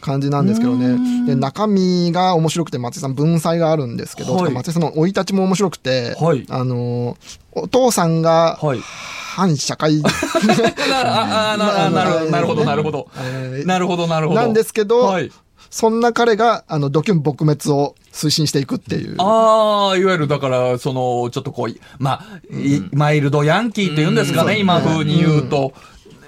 感じなんですけどね。で、中身が面白くて、松井さん文才があるんですけど、はい松井さんの生い立ちも面白くて、はいあの、お父さんがはい。反社会、[LAUGHS] なるほど、なるほど、なるほど。[LAUGHS] えーなるほど、なるほど。なんですけどはい。そんな彼が、あの、ドキュン撲滅を推進していくっていう。ああ、いわゆるだから、その、ちょっとこう、まあ、いマイルドヤンキーって言うんですかね、今風に言うと。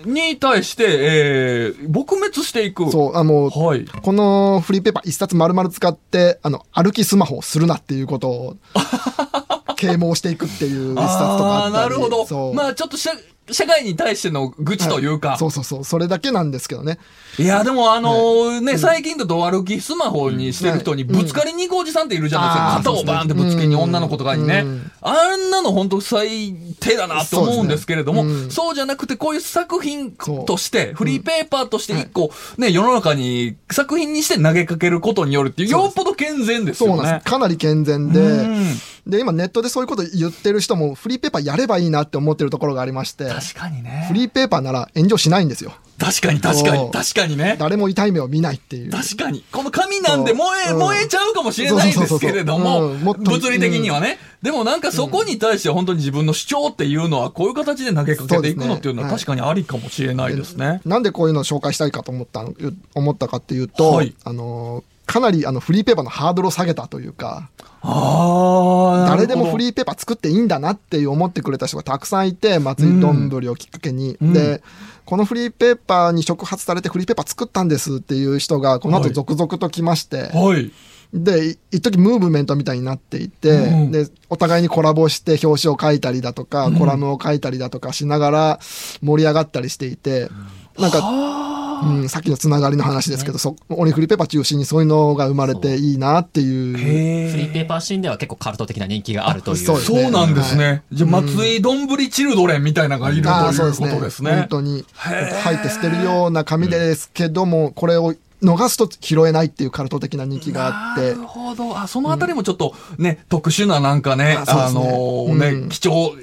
に対して、えー、撲滅していく。そう、あの、はい。このフリーペーパー一冊丸々使って、あの、歩きスマホをするなっていうことを、[LAUGHS] 啓蒙していくっていう一冊とかああったりーなるほどまあちょっと社社会に対しての愚痴というか、はい。そうそうそう。それだけなんですけどね。いや、でもあのーね、最近だと歩きスマホにしてる人にぶつかりに行くおじさんっているじゃないですか。肩をバーンってぶつけに女の子とかにね。うん。あんなの本当最低だなって思うんですけれども、そうじゃなくてこういう作品として、フリーペーパーとして一個ね、世の中に作品にして投げかけることによるっていう、よっぽど健全ですよね。そうなんです。。かなり健全で、うんで、今ネットでそういうこと言ってる人もフリーペーパーやればいいなって思ってるところがありまして、確かにねフ。リーペーパーなら炎上しないんですよ。確かに確かに確かにね。誰も痛い目を見ないっていう。確かに。この紙なんで燃え、うん燃えちゃうかもしれないんですけれども物理的にはね。でもなんかそこに対して本当に自分の主張っていうのはこういう形で投げかけていくのっていうのは確かにありかもしれないですね。なんでこういうのを紹介したいかと思ったの思ったかっていうと、はいあのかなりあのフリーペーパーのハードルを下げたというか、ああ。誰でもフー。リーペーパー作っていいんだなって思ってくれた人がたくさんいて、松井どんぶりをきっかけに。うんで、このフリーペーパーに触発されてフリーペーパー作ったんですっていう人が、この後はい続々と来まして、はい。で、い一時ムーブメントみたいになっていて、うんで、お互いにコラボして表紙を書いたりだとか、コラムを書いたりだとかしながら盛り上がったりしていて、なんか、うん、さっきのつながりの話ですけど、そオリフリーペーパー中心にそういうのが生まれていいなっていう。へフリーペーパーシーンでは結構カルト的な人気があるという。そうですねそうなんですね。じゃあ、松井どんぶりチルドレンみたいなのがいるとああ、そういうですね。ことですね本。当に、入って捨てるような紙ですけども、これを逃すと拾えないっていうカルト的な人気があって。なる、ほど。あ、そのあたりもちょっとね、特殊ななんかね、あね。のね、うん。貴重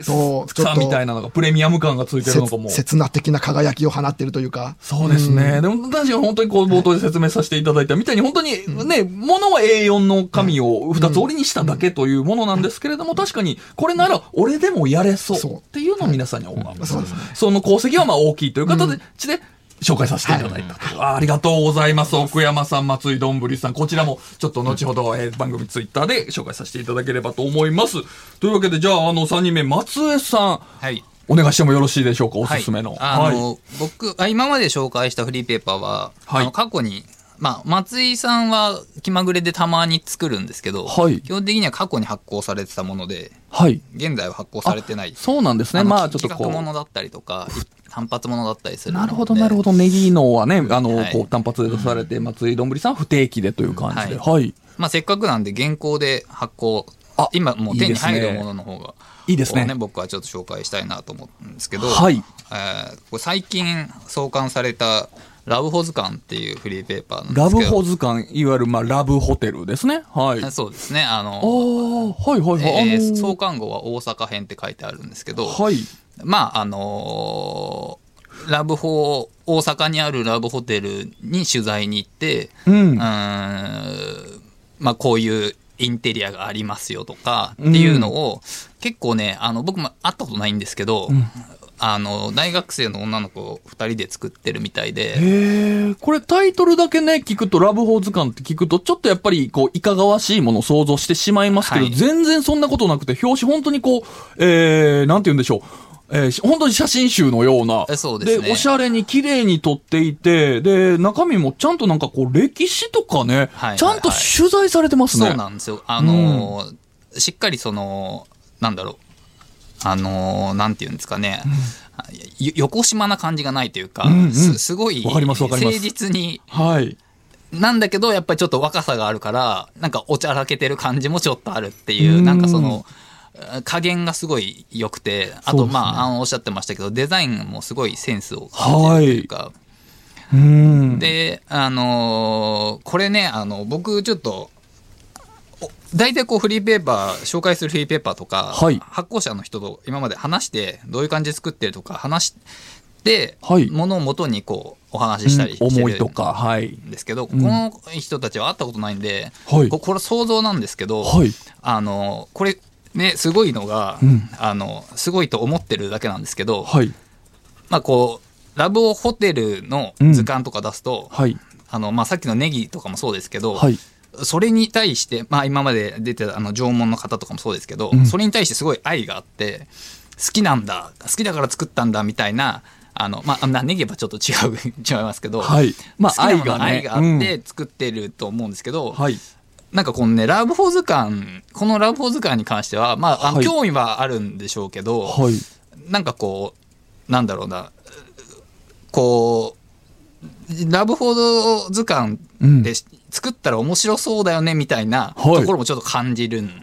さみたいなのが、プレミアム感がついてるのかも。せ刹那的な輝きを放っているというか。そうですね。でも、確かに本当にこう、冒頭で説明させていただいたみたいに、本当にね、ものは A4 の紙を二つ折りにしただけというものなんですけれども、確かに、これなら俺でもやれそうっていうのを皆さんに思います。そうですね。その功績はまあ大きいという形で、紹介させていただいたという、あありがとうございます。奥山さん、松井どんぶりさん。こちらも、ちょっと後ほど、えー番組ツイッターで紹介させていただければと思います。というわけで、じゃあ、あの、3人目、松江さん、はい。お願いしてもよろしいでしょうか、おすすめの。はい、あの、僕あ、今まで紹介したフリーペーパーは、はいあの過去に、まあ、松井さんは気まぐれでたまに作るんですけど、はい基本的には過去に発行されてたもので、はい。現在は発行されてない。そうなんですね。まあ、ちょっとこ企画もう。のだったりとか、単発ものだったりする。なるほど、なるほど。ネギのはね、あの、はいこう、単発で出されて、松井どんぶりさんは不定期でという感じで。ははい。まあ、せっかくなんで現行で発行あ今もう手に入るものの方がいいですねこう僕はちょっと紹介したいなと思うんですけど、はいえー最近創刊された「ラブホ図鑑」っていうフリーペーパーなんですけどラブホ図鑑、いわゆる、まあ、ラブホテルですね。はい。あそうですねああの、ー、はいはいはい。えー創刊号は大阪編って書いてあるんですけど、はい。まああのーラブホ大阪にあるラブホテルに取材に行って、うんうーんまあ、こういうインテリアがありますよとかっていうのを、結構ねあの僕も会ったことないんですけど、あの大学生の女の子2人で作ってるみたいで。これタイトルだけね、聞くと、ラブホ図鑑って聞くと、ちょっとやっぱり、こう、いかがわしいものを想像してしまいますけど、はい全然そんなことなくて、表紙本当にこう、えー、なんて言うんでしょう。えーし本当に写真集のような。えそうですねおしゃれに綺麗に撮っていて、で、中身もちゃんとなんかこう、歴史とかね、はいちゃんと取材されてますね。そうなんですよ。あのーしっかりその、なんだろう。あのーなんていうんですかね。よ横島な感じがないというか、うんうんすすごい誠実に、はい。なんだけど、やっぱりちょっと若さがあるから、なんかおちゃらけてる感じもちょっとあるっていう、うんなんかその、加減がすごい良くて、あと、まあ、あの、おっしゃってましたけど、デザインもすごいセンスを感じるというか、うん。で、あのーこれね、あの、僕ちょっと、お大体こうフリーペーパー、紹介するフリーペーパーとか、はい。発行者の人と今まで話して、どういう感じで作ってるとか話して、はい。ものを元にこう、お話ししたりしてる、とか、はい。んですけど、んこの人たちは会ったことないんで、はい。ここれ想像なんですけど、はい。あの、これ、ね、すごいのが、うんあの、すごいと思ってるだけなんですけど、はい。まあこう、ラブホテルの図鑑とか出すと、はい。あの、まあ、さっきのネギとかもそうですけど、はい。それに対して、まあ、今まで出てたあの縄文の方とかもそうですけど、うんそれに対してすごい愛があって好きなんだ好きだから作ったんだみたいなあのまあなネギはちょっと違う [LAUGHS] 違いますけど、はいまあ愛がね愛があって作ってると思うんですけど、はい。なんかこのね、ラブフォー図鑑、このラブフォー図鑑に関しては、まあ、あのはい。興味はあるんでしょうけど、はい。なんかこう、なんだろうな、こう、ラブフォード図鑑うん。で作ったら面白そうだよねみたいなはい。ところもちょっと感じるんで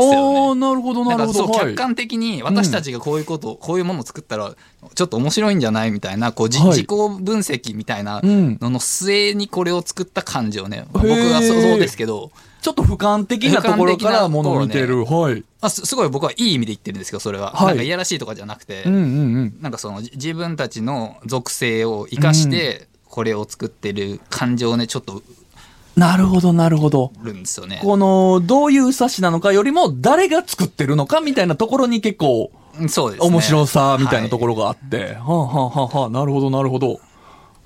すあよね。あ、なるほど、なるほど。客観的に私たちがこういうこと、こういうものを作ったらちょっと面白いんじゃないみたいなこう自己分析みたいなうん。のの末にこれを作った感じをね、僕はそうですけど、ちょっと俯瞰的なところからものを見てる。はい。あすすごい僕はいい意味で言ってるんですけどそれは、はいなんかいやらしいとかじゃなくて、うんうんうん。なんかそのじ自分たちの属性を生かしてこれを作ってる感情をねちょっとなるほど、なるほど。るんですよね。この、どういう冊子なのかよりも、誰が作ってるのかみたいなところに結構、うんそうですね。面白さみたいなところ。ろがあって。はあ、はあはあはあ、なるほど、なるほど。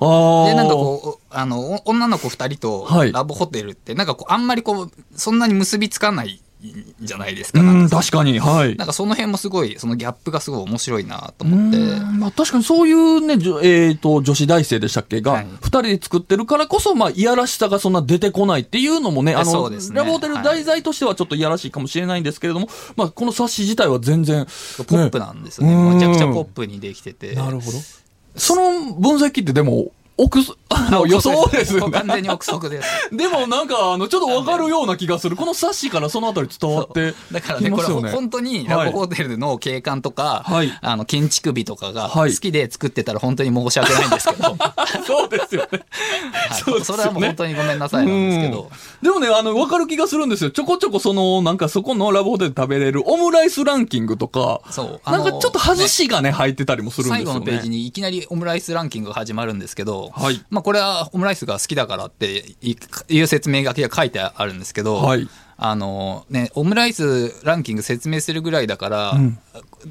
で、なんかこう、あの、お女の子二人とはいラブホテルって、なんかこう、あんまりこう、そんなに結びつかないじゃないですうか。か確かに、はい。なんかその辺もすごい、そのギャップがすごい面白いなとう思って。んまあ、確かにそういうね、えっ、と、女子大生でしたっけ？が、はい二人で作ってるからこそ、まあ、いやらしさがそんな出てこないっていうのもね、あの、ねラブホテル題材としてはちょっといやらしいかもしれないんですけれども、まあ、この冊子自体は全然、ポップなんですよね。うんめちゃくちゃポップにできてて。なるほど。その分析ってでも、奥す、あの、[LAUGHS] 予想ですよね。完全に憶測です。[LAUGHS] でもなんか、あの、ちょっとわかるような気がする。この冊子からそのあたり伝わってだからね、これ。本当にラブホテルの景観とか、はいあの、建築美とかがはい好きで作ってたら本当に申し訳ないんですけど、は [LAUGHS] いそうですよね。そうですよねそれはもう本当にごめんなさいなんですけど、でもね、あの、わかる気がするんですよ。ちょこちょこその、なんかそこのラブホテルで食べれるオムライスランキングとか、そうなんかちょっと外しがね、入ってたりもするんですよね。最後のページにいきなりオムライスランキングが始まるんですけど、はい。まあこれはオムライスが好きだからっていいう説明書きが書いてあるんですけど、はい。あのね、オムライスランキング説明するぐらいだから、ん。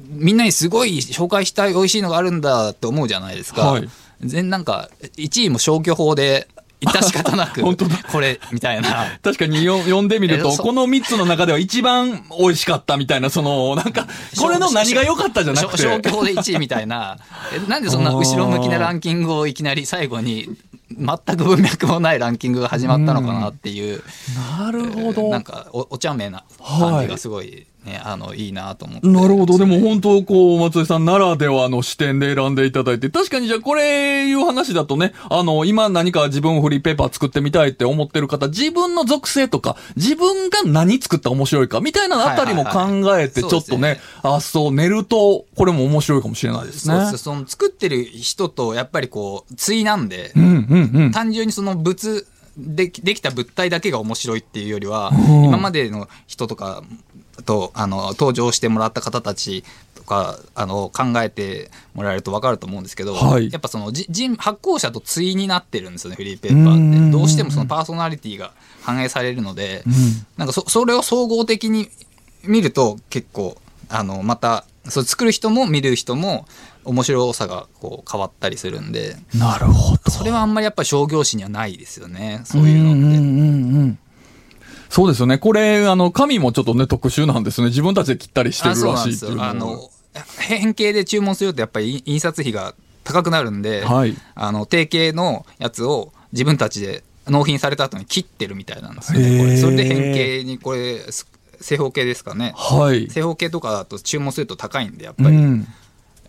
みんなにすごい紹介したい美味しいのがあるんだって思うじゃないですか。はい。全なんか1位も消去法で致し方なく [LAUGHS] 本当だこれみたいな。確かによ読んでみると、この3つの中では一番美味しかったみたいな、その、なんか、これの何が良かったじゃなくて。消去法で1位みたいな。えなんでそんな後ろ向きなランキングをいきなり最後に全く文脈もないランキングが始まったのかなっていう。なるほど。なんかおお茶目な感じがすごいね、あのいいなと思ってなるほど。でも本当、こう、松井さんならではの視点で選んでいただいて、確かにじゃあこれいう話だとね、あの、今何か自分フリーペーパー作ってみたいって思ってる方、自分の属性とか、自分が何作ったら面白いか、みたいなあたりも考えて、ちょっとね、あ、そう、寝ると、これも面白いかもしれないですね。そうですその作ってる人とやっぱりこう対なんで、うん、うん、うん。単純にその物でできた物体だけが面白いっていうよりは、うん今までの人とかとあの登場してもらった方たちとかあの考えてもらえると分かると思うんですけど、はい。やっぱそのじ人発行者と対になってるんですよねフリーペーパうんうんうん。ーってどうしてもそのパーソナリティが反映されるので、なんかそそれを総合的に見ると結構あのまたそう作る人も見る人も面白さがこう変わったりするんで。なるほど。それはあんまりやっぱり商業誌にはないですよねそういうのって。んうんうんうんそうですよね。これ、あの、紙もちょっとね、特殊なんですね。自分たちで切ったりしてるらなんですよしいっていうのあの変形で注文するとやっぱり印刷費が高くなるんで、はいあの定型のやつを自分たちで納品された後に切ってるみたいなんですよねこれそれで変形にこれす正方形ですかねはい。正方形とかだと注文すると高いんでやっぱり、うん。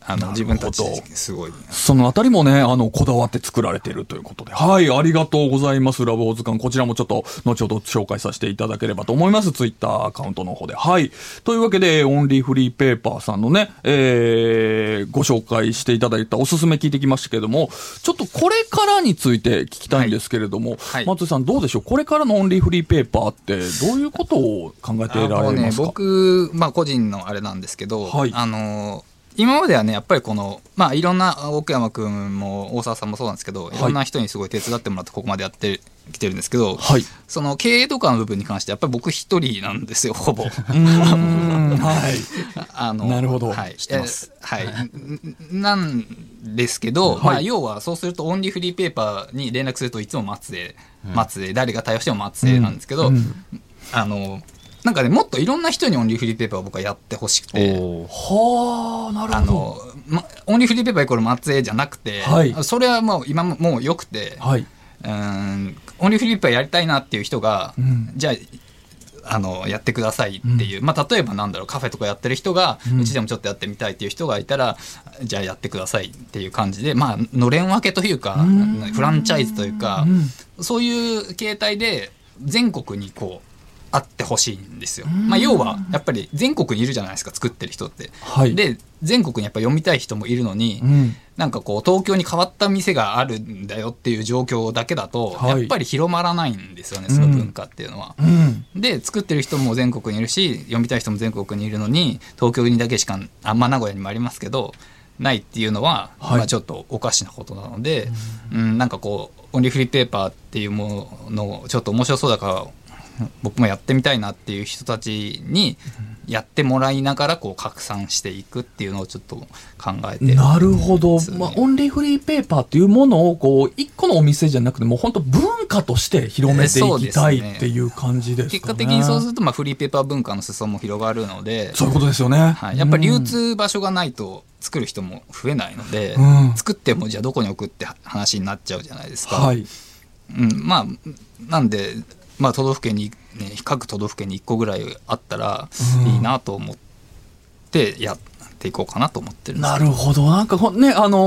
あの自分たちですごいそのあたりもね、あの、こだわって作られているということで。はい、ありがとうございます。ラブオ図鑑。こちらもちょっと、後ほど紹介させていただければと思います。ツイッターアカウントの方で。はい。というわけで、オンリーフリーペーパーさんのね、えー、ご紹介していただいたおすすめ聞いてきましたけれども、ちょっとこれからについて聞きたいんですけれども、はい松井さんどうでしょう？これからのオンリーフリーペーパーって、どういうことを考えていられますか？僕、まあ、個人のあれなんですけど、はいあの今まではねやっぱりこのまあいろんな奥山君も大沢さんもそうなんですけど、い、ろんな人にすごい手伝ってもらってここまでやってきてるんですけど、はい。その経営とかの部分に関してやっぱり僕一人なんですよほぼ。[LAUGHS] はい。あのなるほど。はい、知ってます。えはい、んなんですけど、はい。まあ、要はそうするとオンリーフリーペーパーに連絡するといつも松江、松江誰が対応しても松江なんですけど、うん。あのなんかねもっといろんな人にオンリーフリーペーパーを僕はやってほしくて。はあ、なるあほど。の、ま、オンリーフリーペーパーイコール松江じゃなくて、はい。それはもう今ももう良くて、はい。うんオンリーフリーペーパーやりたいなっていう人が、うん。じゃああのやってくださいっていう、まあ、例えばなんだろうカフェとかやってる人がうち、でもちょっとやってみたいっていう人がいたらじゃあやってくださいっていう感じでまあのれん分けというかフランチャイズというかそういう形態で全国にこうあってほしいんですよ。まあ、要はやっぱり全国にいるじゃないですか作ってる人って。はいで全国にやっぱ読みたい人もいるのに、うんなんかこう東京に変わった店があるんだよっていう状況だけだと、はいやっぱり広まらないんですよねその文化っていうのは。うん。で作ってる人も全国にいるし読みたい人も全国にいるのに東京にだけしかあんま名古屋にもありますけどないっていうのは、はいまあ、ちょっとおかしなことなので、うん、なんかこうオンリーフリーペーパーっていうものをちょっと面白そうだから僕もやってみたいなっていう人たちにやってもらいながらこう拡散していくっていうのをちょっと考えてなるほどまあ、オンリーフリーペーパーっていうものを、こう、一個のお店じゃなくて、もう本当文化として広めていきたいっていう感じですかね。結果的にそうするとまあフリーペーパー文化の裾も広がるのでそういうことですよね。はい、やっぱり流通場所がないと作る人も増えないので、うん作ってもじゃあどこに置くって話になっちゃうじゃないですか。はい。うん、まあなんで、まあ、都道府県に、ね、各都道府県に1個ぐらいあったらいいなと思ってやっていこうかなと思ってるんですなるほど。なんかね、あの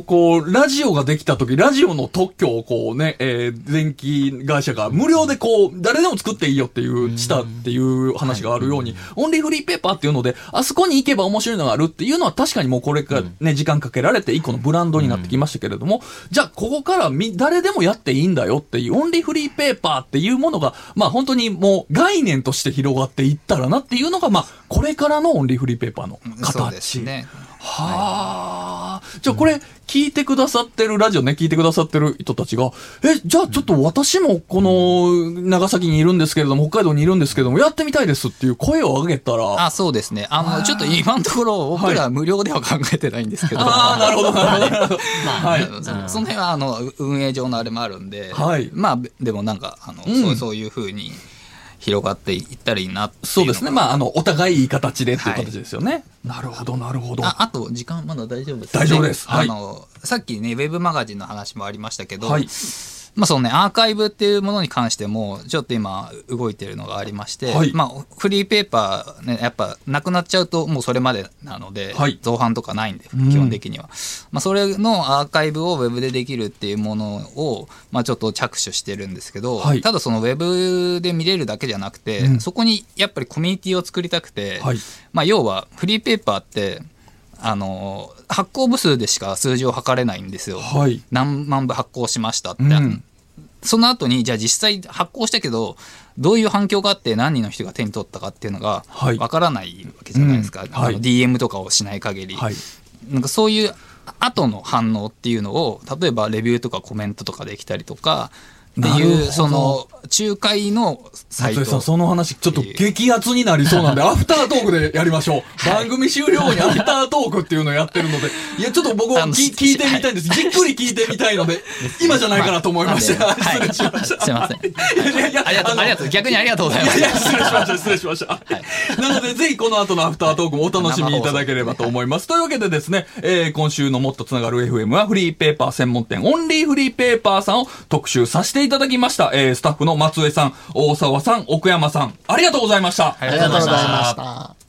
ーこう、ラジオができた時、ラジオの特許をこうね、えー電気会社が無料でこう、誰でも作っていいよっていう、したっていう話があるように、オンリーフリーペーパーっていうので、あそこに行けば面白いのがあるっていうのは確かにもうこれからね、時間かけられて一個のブランドになってきましたけれども、じゃあここからみ、誰でもやっていいんだよっていう、オンリーフリーペーパーっていうものが、まあ本当にもう概念として広がっていったらなっていうのが、まあ、これからのオンリーフリーペーパーの形。ね。はあ、じゃあこれ、聞いてくださってる、ラジオね、聞いてくださってる人たちが、え、じゃあちょっと私もこの、長崎にいるんですけれども、北海道にいるんですけれども、やってみたいですっていう声を上げたら、あそうですね。あのちょっと今のところ僕らは無料では考えてないんですけど、ああ、なるほど、なるほど。はい。そその辺はあの運営上のあれもあるんで、はい。まあでもなんかあの、うん。そうそういうふうに広がっていったらいいなっていうそうですね。まあ、あの、お互いいい形でっていうはい形ですよね。なるほど、なるほど。ああと時間まだ大丈夫です大丈夫ですはいあのさっきねウェブマガジンの話もありましたけど、はい。まあそのねアーカイブっていうものに関してもちょっと今動いてるのがありまして、はい。まあフリーペーパーねやっぱなくなっちゃうともうそれまでなので、はい。造反とかないんでうん。基本的には、まあそれのアーカイブをウェブでできるっていうものをまあちょっと着手してるんですけど、はい。ただそのウェブで見れるだけじゃなくて、うん。そこにやっぱりコミュニティを作りたくて、はい。まあ要はフリーペーパーってあの発行部数でしか数字を測れないんですよ。はい。何万部発行しましたって、うん。その後にじゃあ実際発行したけどどういう反響があって何人の人が手に取ったかっていうのがはい。わからないわけじゃないですか、うん。はい。DM とかをしない限り、はい。なんかそういう後の反応っていうのを例えばレビューとかコメントとかできたりとかっていうその仲介のサイト。その話、ちょっと激アツになりそうなんで、アフタートークでやりましょう。[LAUGHS] 番組終了後にアフタートークっていうのをやってるので、いや、ちょっと僕は聞いてみたいんです。じっくり聞いてみたいので、今じゃないかなと思いました。はい。失礼しました。すいません。いやいやありがとうありがとう。逆にありがとうございます。いや、失礼しました、失礼しました。なので、ぜひこの後のアフタートークもお楽しみいただければと思います。というわけでですね、えー今週のもっとつながる FM はフリーペーパー専門店、オンリーフリーペーパーさんを特集させていただきました。えースタッフの松江さん、大沢さん、奥山さん、ありがとうございました。ありがとうございました。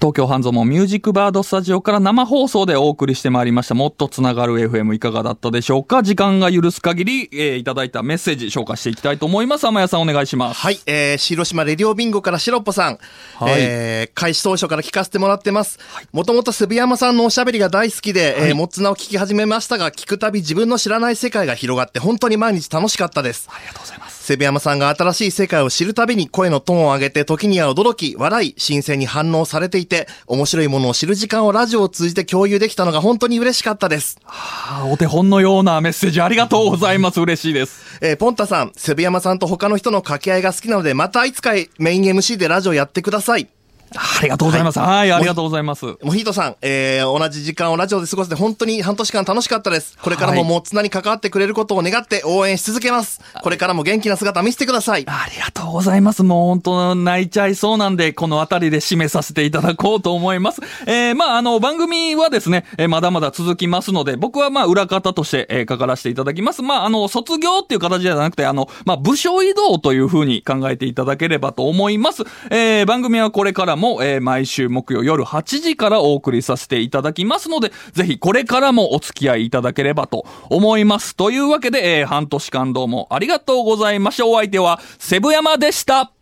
東京半蔵門ミュージックバードスタジオから生放送でお送りしてまいりました。もっとつながる FM いかがだったでしょうか？時間が許す限り、えーいただいたメッセージ紹介していきたいと思います。天谷さんお願いします。はい、えー、広島レディオビンゴからシロッポさん。はいえー、開始当初から聞かせてもらってます。もともと渋山さんのおしゃべりが大好きで、えー、もっつなを聞き始めましたが、聞くたび自分の知らない世界が広がって本当に毎日楽しかったです。ありがとうございます。セブ山さんが新しい世界を知るたびに声のトーンを上げて、時には驚き、笑い、新鮮に反応されていて、面白いものを知る時間をラジオを通じて共有できたのが本当に嬉しかったです。あーお手本のようなメッセージありがとうございます。嬉しいです。えーポンタさん、セブ山さんと他の人の掛け合いが好きなので、またいつかメイン MC でラジオやってください。ありがとうございます。はい、ありがとうございます。モヒートさん、えー、同じ時間をラジオで過ごせて本当に半年間楽しかったです。これからももつなに関わってくれることを願って応援し続けます。これからも元気な姿見せてください。ありがとうございます。もう本当泣いちゃいそうなんで、このあたりで締めさせていただこうと思います。えー、まあ、あの、番組はですね、えーまだまだ続きますので、僕はまあ、裏方として、えー、かからせていただきます。まあ、あの、卒業っていう形じゃなくて、あの、まあ、部署移動というふうに考えていただければと思います。えー、番組はこれからも、えー、毎週木曜夜8時からお送りさせていただきますので、ぜひこれからもお付き合いいただければと思います。というわけで、えー、半年間どうもありがとうございました。お相手は、セブヤマでした。